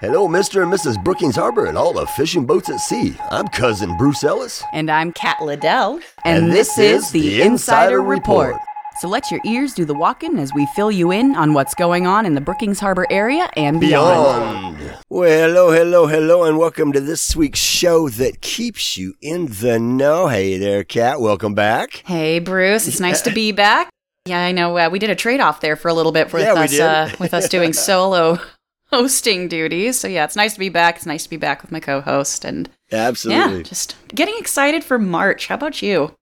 Hello, Mr. and Mrs. Brookings Harbor and all the fishing boats at sea. I'm cousin Bruce Ellis. And I'm Kat Liddell. And this is the Insider Report. So let your ears do the walking as we fill you in on what's going on in the Brookings Harbor area and beyond. Beyond. Well, hello, hello, hello, and welcome to this week's show that keeps you in the know. Hey there, Kat. Welcome back. Hey, Bruce. It's nice to be back. Yeah, I know. Uh, we did a trade off there for a little bit with Yeah, we us did. Uh, with us doing solo hosting duties. So yeah, it's nice to be back. It's nice to be back with my co-host and Absolutely. yeah, just getting excited for March. How about you?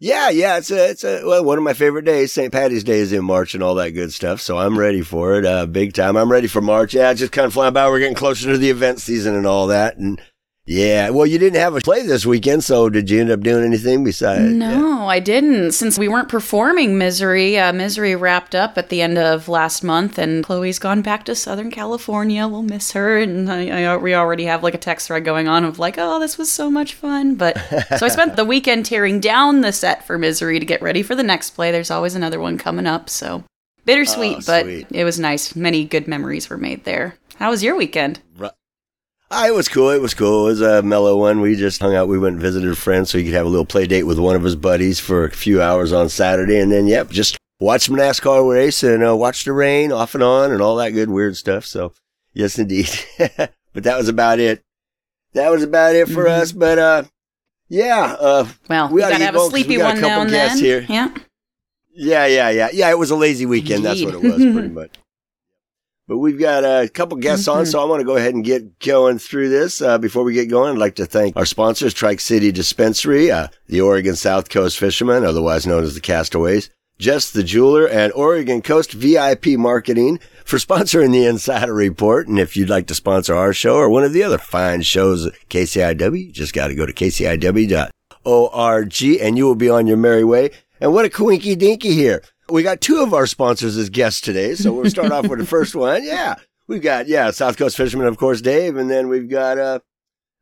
Yeah, yeah, it's a, it's a, well, one of my favorite days. St. Patty's Day is in March and all that good stuff. So I'm ready for it, uh, big time. I'm ready for March. Yeah, just kind of flying by. We're getting closer to the event season and all that. And yeah, well, you didn't have a play this weekend. So did you end up doing anything besides? No, I didn't. Since we weren't performing Misery, uh, Misery wrapped up at the end of last month, and Chloe's gone back to Southern California. We'll miss her, and I, I, we already have like a text thread going on of like, oh, this was so much fun. But so I spent the weekend tearing down the set for Misery to get ready for the next play. There's always another one coming up, so bittersweet, Oh, but it was nice. Many good memories were made there. How was your weekend? It was cool. It was cool. It was a mellow one. We just hung out. We went and visited a friend so he could have a little play date with one of his buddies for a few hours on Saturday. And then, yep, just watch some NASCAR race and uh, watch the rain off and on and all that good weird stuff. So, yes, indeed. but that was about it. That was about it for Mhm. us. But, uh, yeah, uh, Well, We we gotta have going a 'cause we sleepy got a one now couple and guests then. here. Yeah. yeah, yeah, yeah. Yeah, it was a lazy weekend. That's what it was, pretty much. But we've got a couple guests on, Mhm. so I want to go ahead and get going through this. Uh, before we get going, I'd like to thank our sponsors, Trike City Dispensary, uh, the Oregon South Coast Fishermen, otherwise known as the Castaways, Just the Jeweler, and Oregon Coast VIP Marketing for sponsoring the Insider Report. And if you'd like to sponsor our show or one of the other fine shows at KCIW, you just got to go to kciw.org and you will be on your merry way. And what a coinky dinky here. We got two of our sponsors as guests today. So we'll start off with the first one. Yeah. We've got, yeah, South Coast Fisherman, of course, Dave. And then we've got, uh,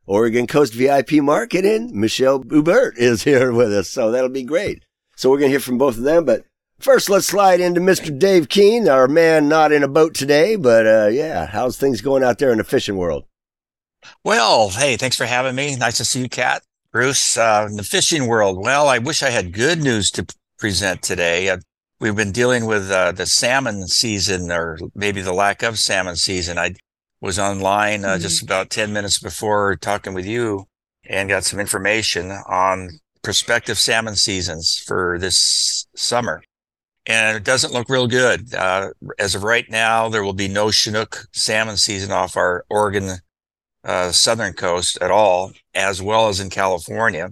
Oregon Coast VIP Marketing. Michelle Hubert is here with us. So that'll be great. So we're going to hear from both of them. But first, let's slide into Mr. Dave Keene, our man not in a boat today. But, uh, yeah, how's things going out there in the fishing world? Well, hey, thanks for having me. Nice to see you, Kat. Bruce, uh, in the fishing world. Well, I wish I had good news to present today. Uh, we've been dealing with uh, the salmon season, or maybe the lack of salmon season. I was online uh, just about 10 minutes before talking with you and got some information on prospective salmon seasons for this summer. And it doesn't look real good. Uh, as of right now, there will be no Chinook salmon season off our Oregon uh, southern coast at all, as well as in California.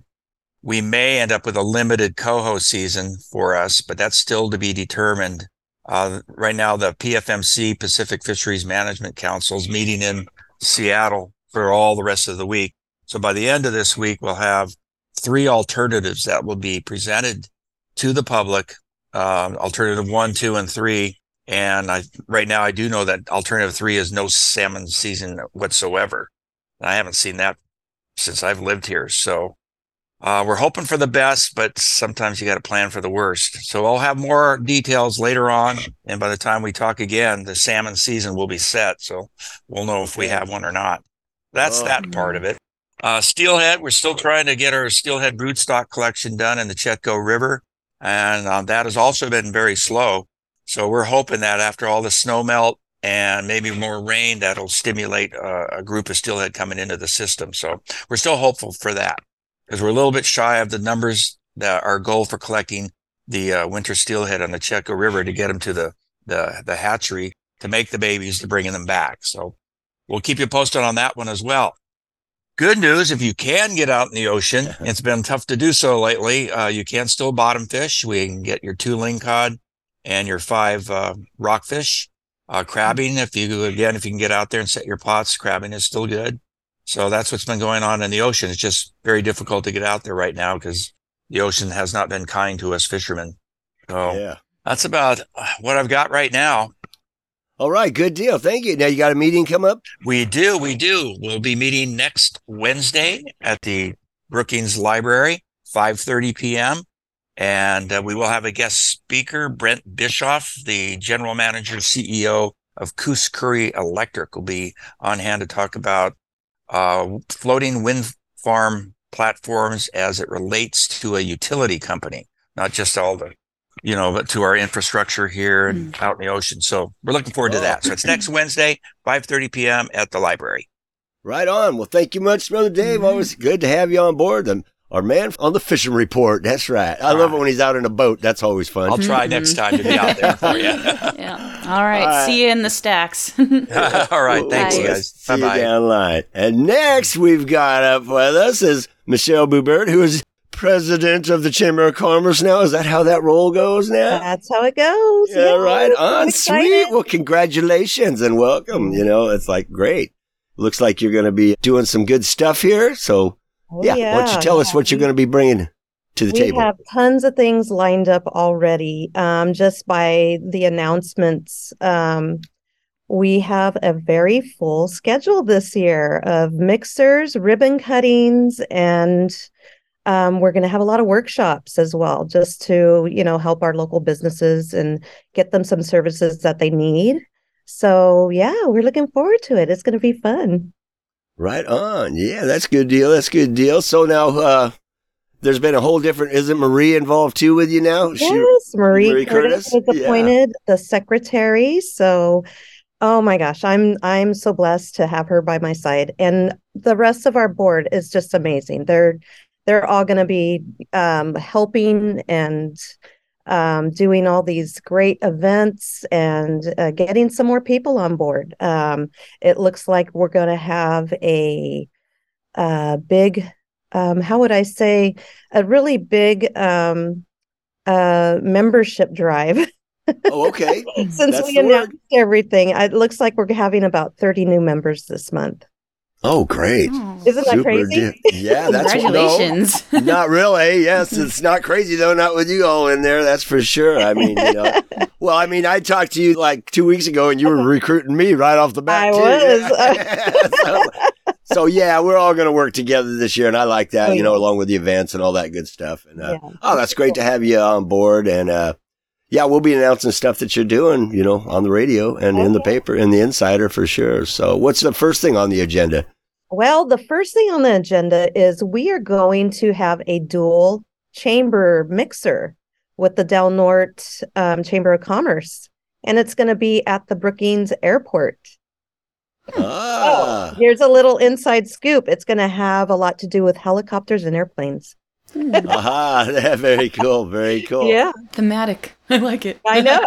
We may end up with a limited coho season for us, but that's still to be determined. Uh, right now, the PFMC Pacific Fisheries Management Council is meeting in Seattle for all the rest of the week. So by the end of this week, we'll have three alternatives that will be presented to the public. Um, alternative one, two, and three. And I, right now, I do know that alternative three is no salmon season whatsoever. I haven't seen that since I've lived here. So uh, we're hoping for the best, but sometimes you got to plan for the worst. So I'll have more details later on. And by the time we talk again, the salmon season will be set. So we'll know if we have one or not. That's Oh. that part of it. Uh, steelhead, we're still trying to get our steelhead broodstock collection done in the Chetco River. And um, that has also been very slow. So we're hoping that after all the snow melt and maybe more rain, that'll stimulate uh, a group of steelhead coming into the system. So we're still hopeful for that because we're a little bit shy of the numbers that our goal for collecting the uh, winter steelhead on the Chetco River to get them to the, the, the hatchery to make the babies to bringing them back. So we'll keep you posted on that one as well. Good news, if you can get out in the ocean, it's been tough to do so lately. Uh, you can still bottom fish. We can get your two lingcod and your five uh, rockfish. Uh, crabbing, if you again, if you can get out there and set your pots, crabbing is still good. So that's what's been going on in the ocean. It's just very difficult to get out there right now because the ocean has not been kind to us fishermen. So Yeah. that's about what I've got right now. All right. Good deal. Thank you. Now you got a meeting come up? We do, we do. We'll be meeting next Wednesday at the Brookings Library, 5:30 p.m. And uh, we will have a guest speaker, Brent Bischoff, the general manager, CEO of Coos Curry Electric will be on hand to talk about uh, floating wind farm platforms as it relates to a utility company, not just all the, you know, but to our infrastructure here and mm. out in the ocean. So we're looking forward to that. So it's next Wednesday, 5:30 p.m. at the library. Right on. Well, thank you much, Brother Dave. Mm-hmm. Always good to have you on board. And our man on the fishing report. That's right. I All love right. it when he's out in a boat. That's always fun. I'll try next mm-hmm. time to be out there for you. yeah. All right. All right. See you in the stacks. All right. Thanks, Bye. guys. See Bye-bye. you down line. And next we've got up with us is Michelle Boubert, who is president of the Chamber of Commerce now. Is that how that role goes now? That's how it goes. Yeah, yeah right on. Sweet. Well, congratulations and welcome. You know, it's like great. Looks like you're going to be doing some good stuff here. So Oh, yeah. yeah. Why don't you tell yeah. us what you're going to be bringing to the we table? We have tons of things lined up already. Um, just by the announcements, um, we have a very full schedule this year of mixers, ribbon cuttings, and um, we're going to have a lot of workshops as well, just to you know help our local businesses and get them some services that they need. So yeah, we're looking forward to it. It's going to be fun. Right on. Yeah, that's good deal. That's good deal. So now, uh, there's been a whole different. Isn't Marie involved too with you now? Yes, she, Marie, Marie Curtis, Curtis was appointed yeah. the secretary. So, oh my gosh, I'm I'm so blessed to have her by my side, and the rest of our board is just amazing. They're they're all going to be um, helping and um, doing all these great events and uh, getting some more people on board. Um, it looks like we're going to have a, a big, um, how would I say, a really big um, uh, membership drive. oh, okay. Since That's we announced word. everything, it looks like we're having about 30 new members this month. Oh, great! Oh. Isn't that Super crazy? Yeah, that's congratulations. No, not really. Yes, it's not crazy though. Not with you all in there. That's for sure. I mean, you know. well, I mean, I talked to you like two weeks ago, and you were recruiting me right off the bat. I too. was. so, so, yeah, we're all going to work together this year, and I like that. Oh, you know, along with the events and all that good stuff. And uh, yeah. oh, that's great to have you on board. And uh, yeah, we'll be announcing stuff that you're doing, you know, on the radio and in the paper, in the Insider for sure. So, what's the first thing on the agenda? Well, the first thing on the agenda is we are going to have a dual chamber mixer with the Del Norte um, Chamber of Commerce, and it's going to be at the Brookings Airport. Ah. Oh, here's a little inside scoop. It's going to have a lot to do with helicopters and airplanes. Aha, very cool. Very cool. Yeah. Thematic. I like it. I know.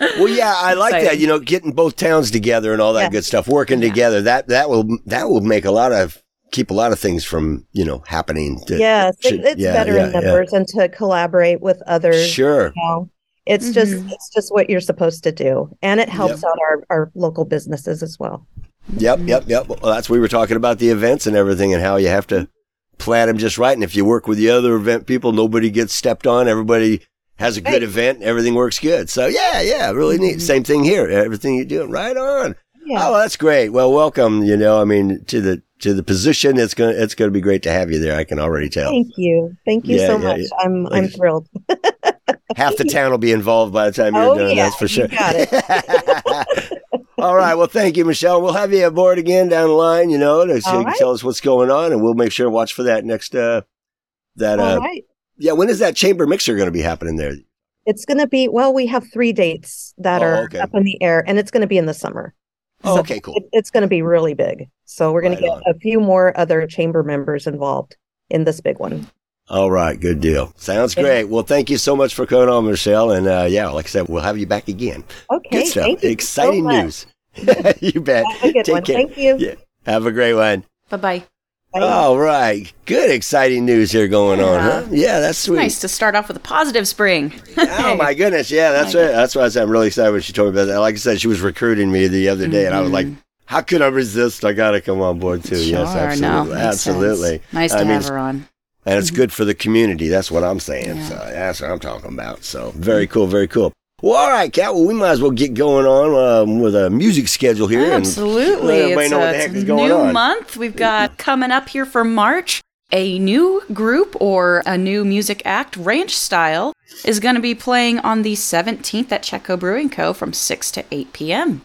Well, yeah, I like that. You know, getting both towns together and all that yeah. good stuff, working yeah. together. That that will that will make a lot of keep a lot of things from you know happening. To, yes, should, it's yeah, better in numbers and to collaborate with others. Sure. You know? It's mm-hmm. just it's just what you're supposed to do, and it helps yep. out our our local businesses as well. Yep, yep, yep. Well, that's we were talking about the events and everything, and how you have to plan them just right. And if you work with the other event people, nobody gets stepped on. Everybody has a good event, everything works good. So yeah, yeah, really neat. Mm-hmm. Same thing here. Everything you're doing, right on. Yeah. Oh, that's great. Well, welcome. You know, I mean, to the to the position, it's gonna it's gonna be great to have you there. I can already tell. Thank you, thank you yeah, so yeah, much. I'm I'm thrilled. half the town will be involved by the time you're oh, done. That's for sure. got it. All right. Well, thank you, Michelle. We'll have you aboard again down the line. You know, to so you right. tell us what's going on, and we'll make sure to watch for that next. uh That uh, right. Yeah. When is that chamber mixer going to be happening there? It's going to be, well, we have three dates that oh, are okay. up in the air, and it's going to be in the summer. Oh, so okay, cool. It, it's going to be really big. So we're going right to get on. a few more other chamber members involved in this big one. All right, good deal. Sounds great. Well, thank you so much for coming on, Michelle. And uh, yeah, like I said, we'll have you back again. Okay, good stuff. Exciting so news. you bet. Take one. care. Thank you. Yeah. Have a great one. Bye bye. All right. Good, exciting news here going yeah. on, huh? Yeah, that's sweet. Nice to start off with a positive spring. oh, my goodness. Yeah, that's right. That's why I said I'm really excited when she told me about that. Like I said, she was recruiting me the other day, mm-hmm. and I was like, mm-hmm. how could I resist? I got to come on board too. Sure, yes, absolutely. No, absolutely. Sense. Nice to I have her on. And it's good for the community. That's what I'm saying. Yeah. So that's what I'm talking about. So very cool, very cool. Well, all right, Kat. Well, we might as well get going on um, with a music schedule here. Absolutely. And let everybody it's know what the heck is going new on. month we've got coming up here for March. A new group or a new music act, Ranch Style, is going to be playing on the 17th at Chetco Brewing Co. from 6 to 8 p.m.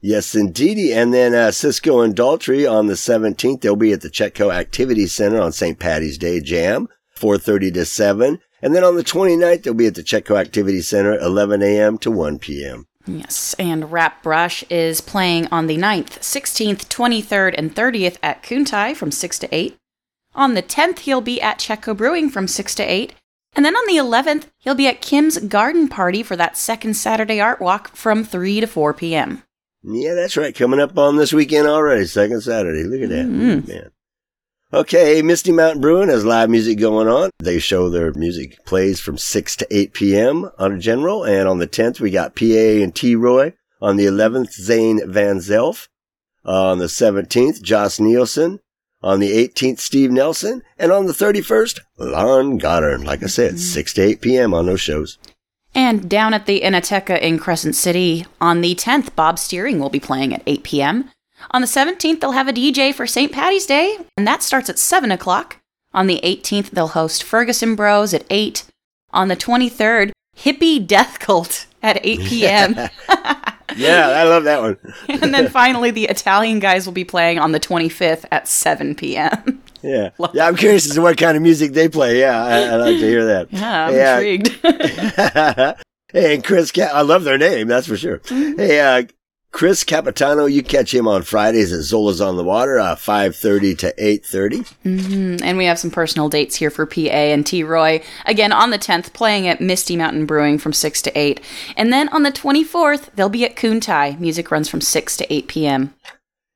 Yes, indeedy. And then uh, Cisco and Daltrey on the 17th, they'll be at the Chetco Activity Center on St. Patty's Day Jam, 4.30 to 7. And then on the 29th, they'll be at the Chetco Activity Center, 11 a.m. to 1 p.m. Yes, and Rap Brush is playing on the 9th, 16th, 23rd, and 30th at Kuntai from 6 to 8. On the 10th, he'll be at Chetco Brewing from 6 to 8. And then on the 11th, he'll be at Kim's Garden Party for that second Saturday art walk from 3 to 4 p.m. Yeah, that's right. Coming up on this weekend already, second Saturday. Look at that, mm-hmm. man. Okay, Misty Mountain Brewing has live music going on. They show their music plays from 6 to 8 p.m. on a general. And on the 10th, we got PA and T Roy. On the 11th, Zane Van Zelf. on the 17th, Joss Nielsen. On the 18th, Steve Nelson. And on the 31st, Lon Goddard. Like I said, mm-hmm. 6 to 8 p.m. on those shows. And down at the Inateca in Crescent City on the 10th, Bob Steering will be playing at 8 p.m. On the 17th, they'll have a DJ for St. Patty's Day, and that starts at 7 o'clock. On the 18th, they'll host Ferguson Bros at 8. On the 23rd, Hippie Death Cult at 8 p.m. yeah, I love that one. and then finally, the Italian guys will be playing on the 25th at 7 p.m. Yeah. Yeah, I'm curious as to what kind of music they play. Yeah, I, would like to hear that. Yeah, I'm hey, intrigued. Uh, hey, and Chris, I love their name, that's for sure. Mm-hmm. Hey, uh, Chris Capitano, you catch him on Fridays at Zola's on the Water, uh, 5.30 to 8.30. Mm-hmm. And we have some personal dates here for PA and T. Roy. Again, on the 10th, playing at Misty Mountain Brewing from 6 to 8. And then on the 24th, they'll be at Kuntai. Music runs from 6 to 8 p.m.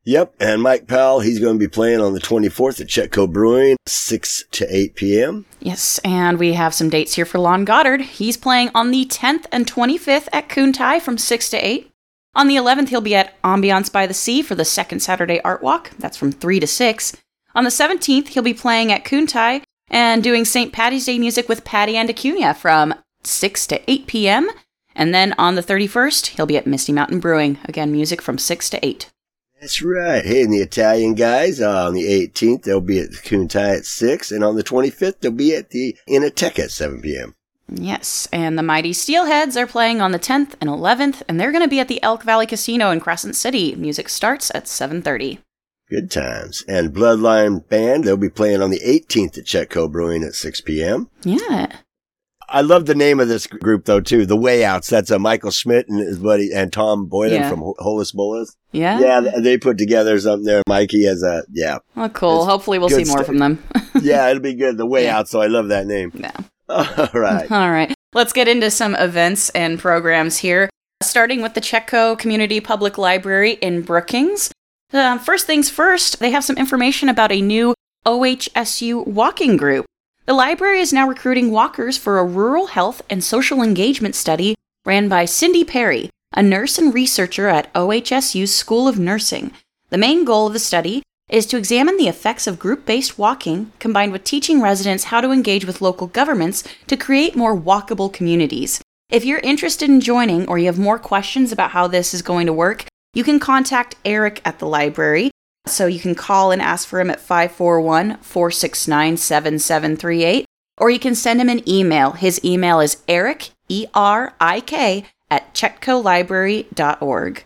Yep, and Mike Powell, he's going to be playing on the 24th at Chetco Brewing, 6 to 8 p.m. Yes, and we have some dates here for Lon Goddard. He's playing on the 10th and 25th at Kuntai from 6 to 8. On the 11th, he'll be at Ambiance by the Sea for the second Saturday Art Walk. That's from 3 to 6. On the 17th, he'll be playing at Kuntai and doing St. Patty's Day music with Patty and Acuna from 6 to 8 p.m. And then on the 31st, he'll be at Misty Mountain Brewing. Again, music from 6 to 8. That's right. Hey, and the Italian guys uh, on the 18th, they'll be at Kuntai at 6, and on the 25th, they'll be at the Inateca at 7 p.m. Yes, and the Mighty Steelheads are playing on the 10th and 11th, and they're going to be at the Elk Valley Casino in Crescent City. Music starts at 7:30. Good times. And Bloodline Band, they'll be playing on the 18th at Chetco Brewing at 6 p.m. Yeah. I love the name of this group though too. The Way Outs. That's a Michael Schmidt and his buddy and Tom Boylan yeah. from Holus Bolus. Yeah. Yeah, they put together something there. Mikey has a yeah. Oh, cool. Hopefully, we'll see more from them. yeah, it'll be good. The Way yeah. Out. So I love that name. Yeah. All right. All right. Let's get into some events and programs here. Starting with the Chetco Community Public Library in Brookings. Uh, first things first, they have some information about a new OHSU walking group. The library is now recruiting walkers for a rural health and social engagement study ran by Cindy Perry, a nurse and researcher at OHSU's School of Nursing. The main goal of the study is to examine the effects of group based walking combined with teaching residents how to engage with local governments to create more walkable communities. If you're interested in joining or you have more questions about how this is going to work, you can contact Eric at the library so you can call and ask for him at 541 469 7738, or you can send him an email. His email is eric, E R I K, at chetcolibrary.org.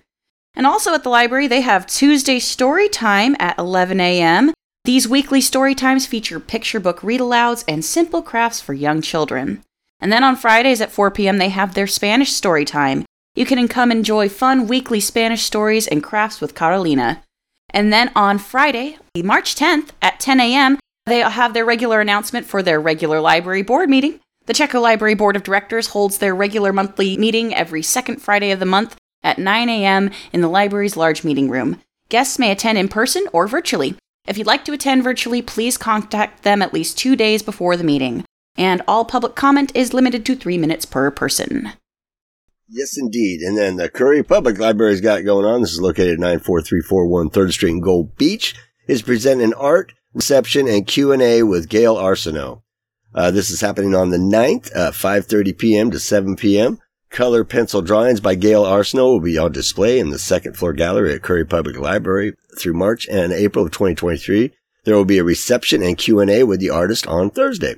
And also at the library, they have Tuesday story time at 11 a.m. These weekly story times feature picture book read alouds and simple crafts for young children. And then on Fridays at 4 p.m., they have their Spanish story time. You can come enjoy fun weekly Spanish stories and crafts with Carolina. And then on Friday, March 10th at 10 a.m., they have their regular announcement for their regular library board meeting. The Chetco Library Board of Directors holds their regular monthly meeting every second Friday of the month at 9 a.m. in the library's large meeting room. Guests may attend in person or virtually. If you'd like to attend virtually, please contact them at least two days before the meeting. And all public comment is limited to three minutes per person. Yes, indeed. And then the Curry Public Library's got going on. This is located at 94341 3rd Street in Gold Beach. Is presenting an art, reception, and Q&A with Gail Arsenault. Uh, this is happening on the 9th, uh, 5.30 p.m. to 7 p.m. Color pencil drawings by Gail Arsenault will be on display in the second floor gallery at Curry Public Library through March and April of 2023. There will be a reception and Q&A with the artist on Thursday.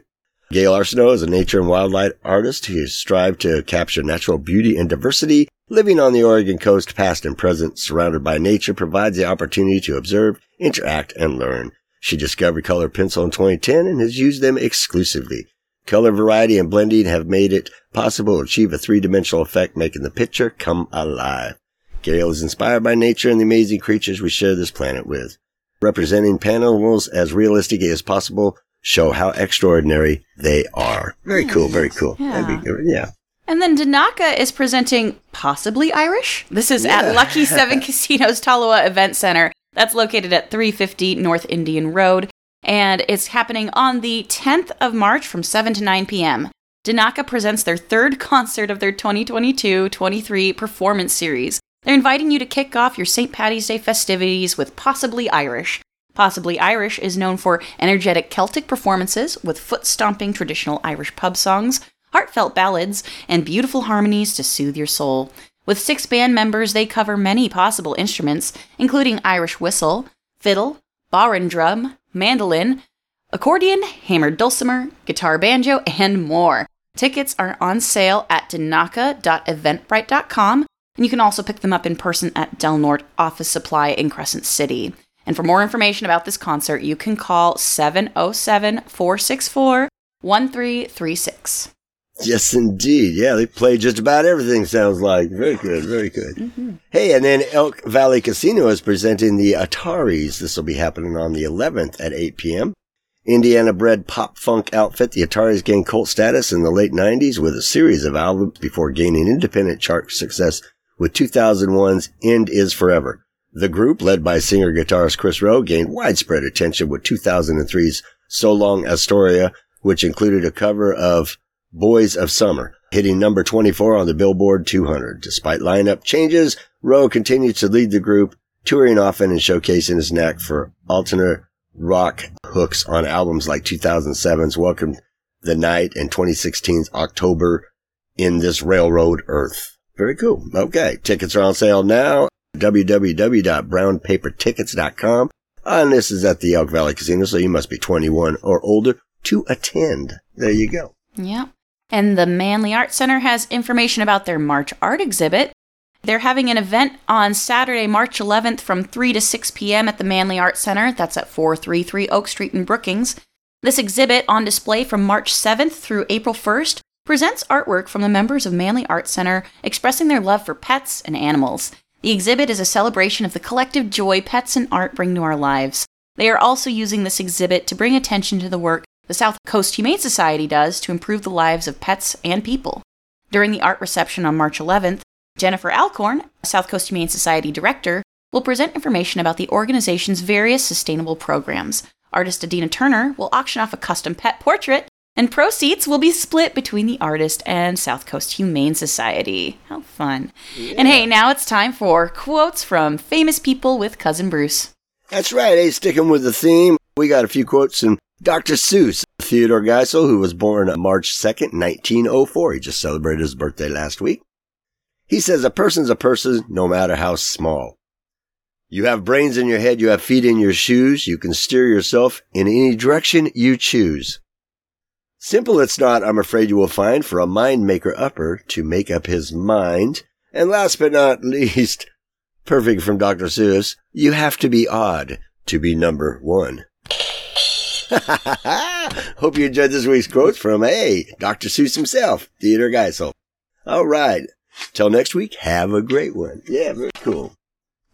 Gail Arsenault is a nature and wildlife artist who strives to capture natural beauty and diversity. Living on the Oregon coast, past and present, surrounded by nature, provides the opportunity to observe, interact, and learn. She discovered color pencil in 2010 and has used them exclusively. Color variety and blending have made it possible to achieve a three-dimensional effect, making the picture come alive. Gail is inspired by nature and the amazing creatures we share this planet with. Representing animals as realistic as possible, show how extraordinary they are. Very cool, very cool. Yeah. Yeah. And then Danaka is presenting Possibly Irish. This is Yeah. at Lucky Seven Casinos Tolowa Event Center. That's located at 350 North Indian Road. And it's happening on the 10th of March from 7 to 9 p.m. Danaka presents their third concert of their 2022 23 performance series. They're inviting you to kick off your St. Patty's Day festivities with Possibly Irish. Possibly Irish is known for energetic Celtic performances with foot stomping traditional Irish pub songs, heartfelt ballads, and beautiful harmonies to soothe your soul. With six band members, they cover many possible instruments, including Irish whistle, fiddle, bodhrán drum, mandolin, accordion, hammered dulcimer, guitar banjo, and more. Tickets are on sale at denaka.eventbrite.com, and you can also pick them up in person at Del Norte Office Supply in Crescent City. And for more information about this concert, you can call 707 464 1336. Yes, indeed. Yeah, they play just about everything, sounds like. Very good, very good. Mm-hmm. Hey, and then Elk Valley Casino is presenting the Ataris. This will be happening on the 11th at 8 p.m. Indiana bred pop funk outfit, the Ataris gained cult status in the late 90s with a series of albums before gaining independent chart success with 2001's End Is Forever. The group, led by singer guitarist Kris Roe, gained widespread attention with 2003's So Long Astoria, which included a cover of Boys of Summer, hitting number 24 on the Billboard 200. Despite lineup changes, Roe continues to lead the group, touring often and showcasing his knack for alternate rock hooks on albums like 2007's Welcome the Night and 2016's October in This Railroad Earth. Very cool. Okay. Tickets are on sale now. www.brownpapertickets.com. And this is at the Elk Valley Casino, so you must be 21 or older to attend. There you go. Yep. And the Manley Art Center has information about their March art exhibit. They're having an event on Saturday, March 11th from 3 to 6 p.m. at the Manley Art Center. That's at 433 Oak Street in Brookings. This exhibit, on display from March 7th through April 1st, presents artwork from the members of Manley Art Center expressing their love for pets and animals. The exhibit is a celebration of the collective joy pets and art bring to our lives. They are also using this exhibit to bring attention to the work the South Coast Humane Society does to improve the lives of pets and people. During the art reception on March 11th, Jennifer Alcorn, South Coast Humane Society director, will present information about the organization's various sustainable programs. Artist Adina Turner will auction off a custom pet portrait, and proceeds will be split between the artist and South Coast Humane Society. How fun. And hey, now it's time for quotes from famous people with Cousin Bruce. That's right. Hey, sticking with the theme, we got a few quotes from Dr. Seuss, Theodore Geisel, who was born March 2nd, 1904. He just celebrated his birthday last week. He says, a person's a person no matter how small. You have brains in your head, you have feet in your shoes, you can steer yourself in any direction you choose. Simple it's not, I'm afraid you will find, for a mind maker upper to make up his mind. And last but not least, perfect from Dr. Seuss, you have to be odd to be number one. Hope you enjoyed this week's quotes from, hey, Dr. Seuss himself, Theodore Geisel. All right. Till next week, have a great one. Yeah, very cool.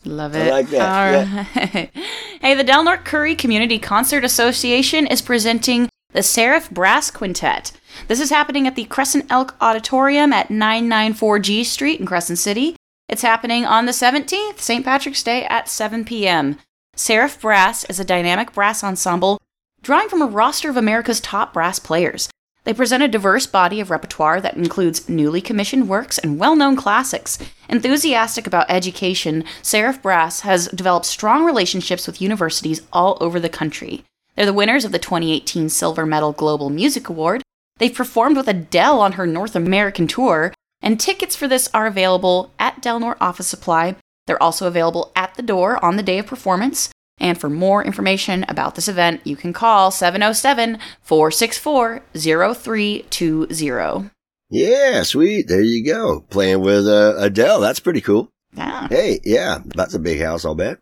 Love I it. like that, All right. hey, the Del Norte Curry Community Concert Association is presenting the Seraph Brass Quintet. This is happening at the Crescent Elk Auditorium at 994 G Street in Crescent City. It's happening on the 17th, St. Patrick's Day at 7 p.m. Seraph Brass is a dynamic brass ensemble drawing from a roster of America's top brass players. They present a diverse body of repertoire that includes newly commissioned works and well known classics. Enthusiastic about education, Seraph Brass has developed strong relationships with universities all over the country. They're the winners of the 2018 Silver Medal Global Music Award. They've performed with Adele on her North American tour, and tickets for this are available at Del Norte Office Supply. They're also available at the door on the day of performance. And for more information about this event, you can call 707 464 0320. Yeah, sweet. There you go. Playing with uh, Adele. That's pretty cool. Yeah. Hey, yeah, that's a big house, I'll bet.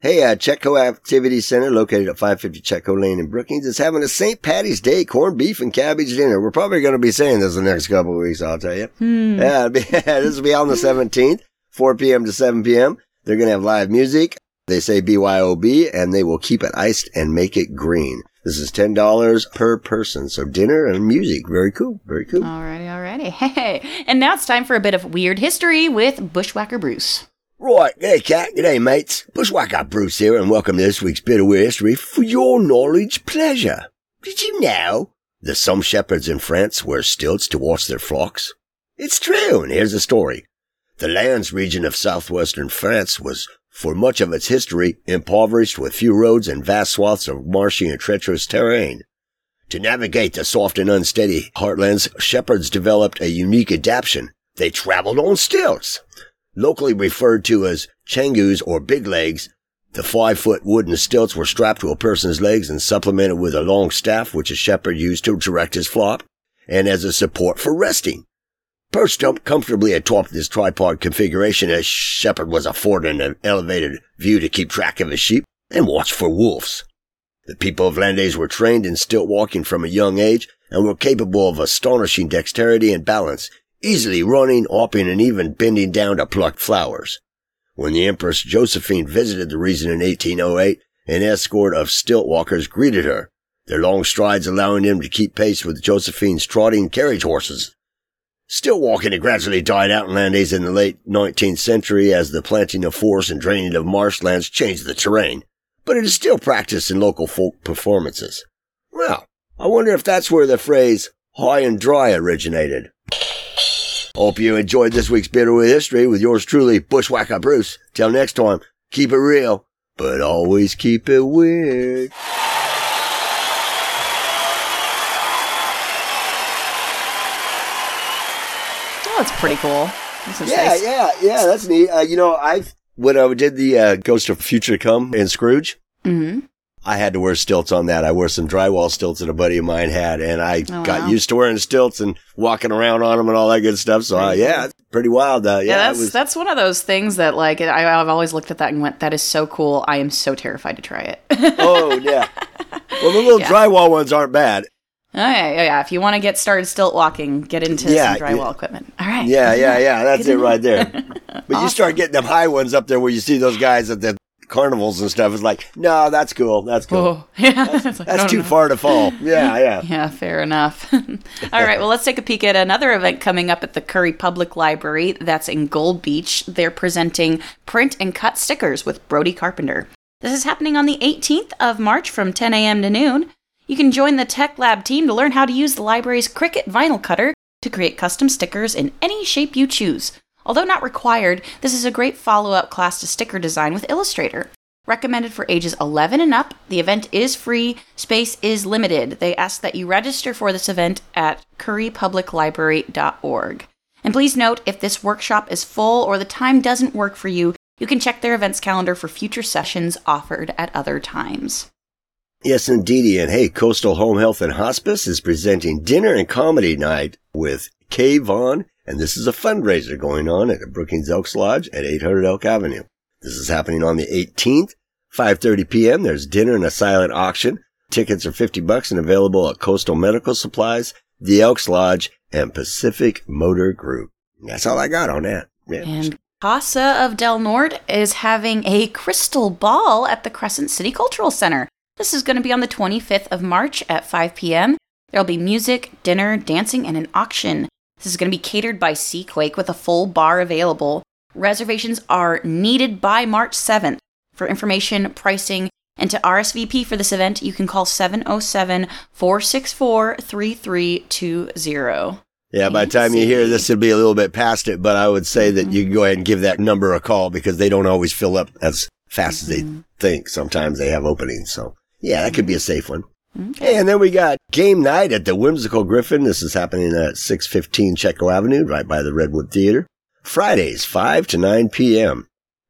Hey, uh, Chetco Activity Center, located at 550 Chetco Lane in Brookings, is having a St. Patty's Day corned beef and cabbage dinner. We're probably going to be saying this the next couple of weeks, I'll tell you. Hmm. Yeah, be, this will be on the 17th, 4 p.m. to 7 p.m. They're going to have live music. They say BYOB, and they will keep it iced and make it green. This is $10 per person. So dinner and music. Very cool. Very cool. Alrighty, alrighty. Hey, and now it's time for a bit of weird history with Bushwhacker Bruce. Right, hey Kat, g'day mates. Bushwhacker Bruce here and welcome to this week's bit of weird history for your knowledge pleasure. Did you know that some shepherds in France wear stilts to watch their flocks? It's true, and here's the story. The Landes region of southwestern France was, for much of its history, impoverished with few roads and vast swaths of marshy and treacherous terrain. To navigate the soft and unsteady heartlands, shepherds developed a unique adaptation. They traveled on stilts. Locally referred to as changus or big legs, the five foot wooden stilts were strapped to a person's legs and supplemented with a long staff which a shepherd used to direct his flock and as a support for resting. Perched up comfortably atop this tripod configuration, a shepherd was afforded an elevated view to keep track of his sheep and watch for wolves. The people of Landes were trained in stilt walking from a young age and were capable of astonishing dexterity and balance, easily running, hopping, and even bending down to pluck flowers. When the Empress Josephine visited the region in 1808, an escort of stilt walkers greeted her, their long strides allowing them to keep pace with Josephine's trotting carriage horses. Stilt walking had gradually died out in Landes in the late 19th century as the planting of forests and draining of marshlands changed the terrain, but it is still practiced in local folk performances. Well, I wonder if that's where the phrase high and dry originated. Hope you enjoyed this week's Bit of History with yours truly, Bushwhacker Bruce. Till next time, keep it real, but always keep it weird. That's pretty cool. Yeah, nice. yeah, yeah, that's neat. Uh, you know, I when I did the uh, Ghost of Future Come in Scrooge, Mhm. I had to wear stilts on that. I wore some drywall stilts that a buddy of mine had, and I Oh, got wow. used to wearing stilts and walking around on them and all that good stuff. So, uh, yeah, it's pretty wild. Uh, yeah, Yeah, that's was, that's one of those things that like I, I've always looked at that and went, "That is so cool." I am so terrified to try it. oh yeah. Well, the little Yeah. drywall ones aren't bad. Okay, yeah, oh, yeah. If you want to get started stilt walking, get into Yeah, some drywall yeah. equipment. All right. Yeah, yeah, yeah. That's it right there. But you start getting them high ones up there where you see those guys at the carnivals and stuff. It's like, no, that's cool. That's cool. Oh, yeah. It's like, That's too no. far to fall. Yeah, yeah. Yeah, fair enough. All right, well, let's take a peek at another event coming up at the Curry Public Library. That's in Gold Beach. They're presenting print and cut stickers with Brody Carpenter. This is happening on the 18th of March from 10 a.m. to noon. You can join the Tech Lab team to learn how to use the library's Cricut vinyl cutter to create custom stickers in any shape you choose. Although not required, this is a great follow up class to sticker design with Illustrator. Recommended for ages 11 and up. The event is free, space is limited. They ask that you register for this event at currypubliclibrary.org. And please note if this workshop is full or the time doesn't work for you, you can check their events calendar for future sessions offered at other times. Yes, indeedy. And hey, Coastal Home Health and Hospice is presenting dinner and comedy night with Kay Vaughn. And this is a fundraiser going on at the Brookings Elks Lodge at 800 Elk Avenue. This is happening on the 18th, 5.30 p.m. There's dinner and a silent auction. Tickets are 50 bucks and available at Coastal Medical Supplies, the Elks Lodge, and Pacific Motor Group. That's all I got on that. Yeah. And Casa of Del Norte is having a crystal ball at the Crescent City Cultural Center. This is going to be on the 25th of March at 5 p.m. There'll be music, dinner, dancing, and an auction. This is going to be catered by Seaquake with a full bar available. Reservations are needed by March 7th. For information, pricing, and to RSVP for this event, you can call 707 464 3320. Yeah, by the time you hear this, it'll be a little bit past it, but I would say that Mm-hmm. you can go ahead and give that number a call because they don't always fill up as fast as they Mm-hmm. think. Sometimes they have openings. So yeah, that could be a safe one. Hey, and then we got game night at the Whimsical Griffin. This is happening at 615 Chetco Avenue, right by the Redwood Theater. Fridays, 5 to 9 p.m.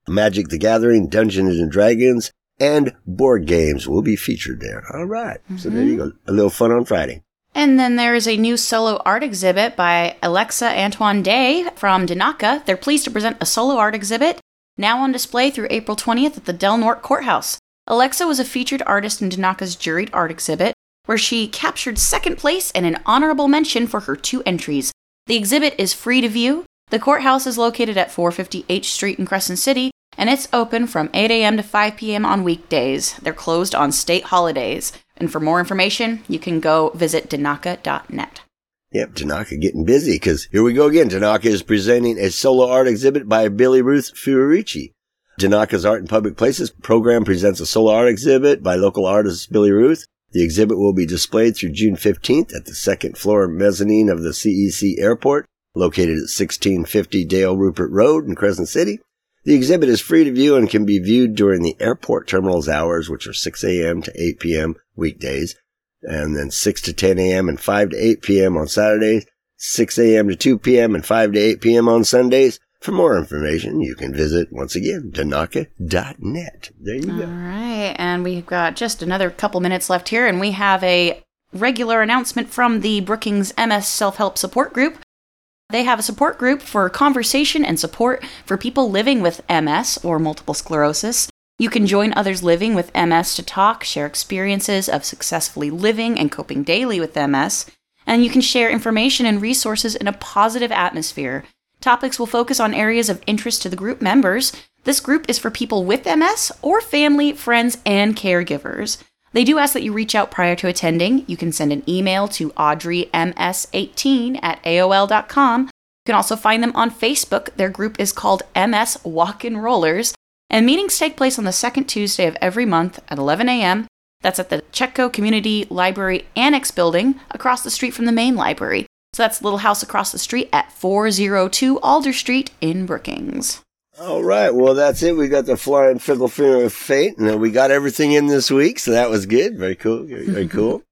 Magic the Gathering, Dungeons and Dragons, and board games will be featured there. All right. mm-hmm. So there you go. A little fun on Friday. And then there is a new solo art exhibit by Alexa Antoine Day from Danaka. They're pleased to present a solo art exhibit now on display through April 20th at the Del Norte Courthouse. Alexa was a featured artist in Danaka's juried art exhibit, where she captured second place and an honorable mention for her two entries. The exhibit is free to view. The courthouse is located at 450 H Street in Crescent City, and it's open from 8 a.m. to 5 p.m. on weekdays. They're closed on state holidays. And for more information, you can go visit danaka.net. Yep, Danaka getting busy because here we go again. Danaka is presenting a solo art exhibit by Billy Ruth Fiorucci. Danaka's Art in Public Places program presents a solo art exhibit by local artist Billy Ruth. The exhibit will be displayed through June 15th at the second floor mezzanine of the CEC Airport, located at 1650 Dale Rupert Road in Crescent City. The exhibit is free to view and can be viewed during the airport terminal's hours, which are 6 a.m. to 8 p.m. weekdays, and then 6 to 10 a.m. and 5 to 8 p.m. on Saturdays, 6 a.m. to 2 p.m. and 5 to 8 p.m. on Sundays. For more information, you can visit once again danaka.net. There you go. All right, and we've got just another couple minutes left here, and we have a regular announcement from the Brookings MS Self Help Support Group. They have a support group for conversation and support for people living with MS or multiple sclerosis. You can join others living with MS to talk, share experiences of successfully living and coping daily with MS, and you can share information and resources in a positive atmosphere. Topics will focus on areas of interest to the group members. This group is for people with MS or family, friends, and caregivers. They do ask that you reach out prior to attending. You can send an email to audreyms18 at AOL.com. You can also find them on Facebook. Their group is called MS Walk-In Rollers. And meetings take place on the second Tuesday of every month at 11 a.m. That's at the Chetco Community Library Annex building across the street from the main library. So that's Little House across the street at 402 Alder Street in Brookings. All right. Well, that's it. We got the flying fickle finger of fate, and we got everything in this week, so that was good. Very cool. Very, very cool.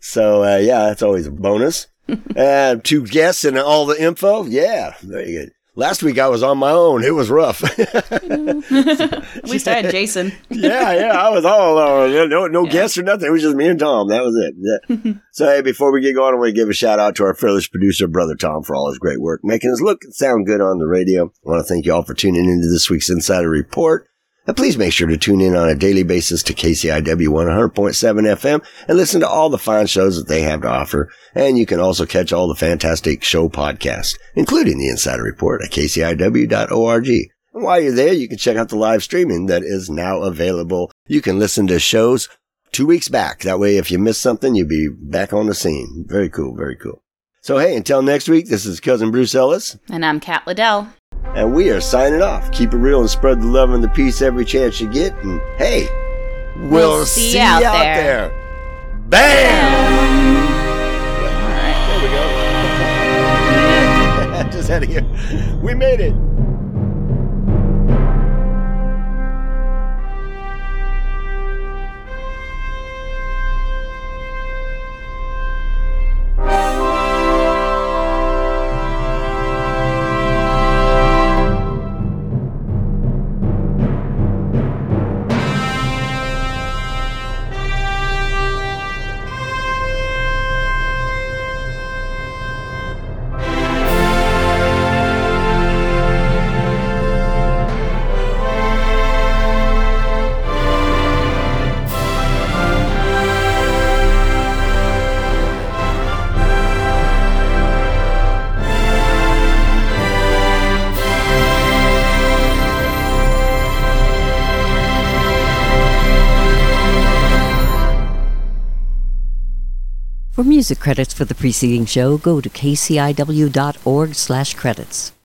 so uh, yeah, that's always a bonus. uh, two guests and all the info. Yeah, very good. Last week I was on my own. It was rough. At least I had Jason. yeah, yeah, I was all alone. No, no yeah. guests or nothing. It was just me and Tom. That was it. Yeah. so, hey, before we get going, I want to give a shout out to our fearless producer, brother Tom, for all his great work, making us look and sound good on the radio. I want to thank you all for tuning into this week's Insider Report. And please make sure to tune in on a daily basis to KCIW 100.7 FM and listen to all the fine shows that they have to offer. And you can also catch all the fantastic show podcasts, including the Insider Report at kciw.org. And while you're there, you can check out the live streaming that is now available. You can listen to shows two weeks back. That way, if you miss something, you'll be back on the scene. Very cool. Very cool. So, hey, until next week, this is Cousin Bruce Ellis. And I'm Kat Liddell. And we are signing off. Keep it real and spread the love and the peace every chance you get. And hey, we'll, we'll see, see, you out, out there. there. Bam! All right, there we go. Just had to get. We made it. Music credits for the preceding show, go to kciw.org slash credits.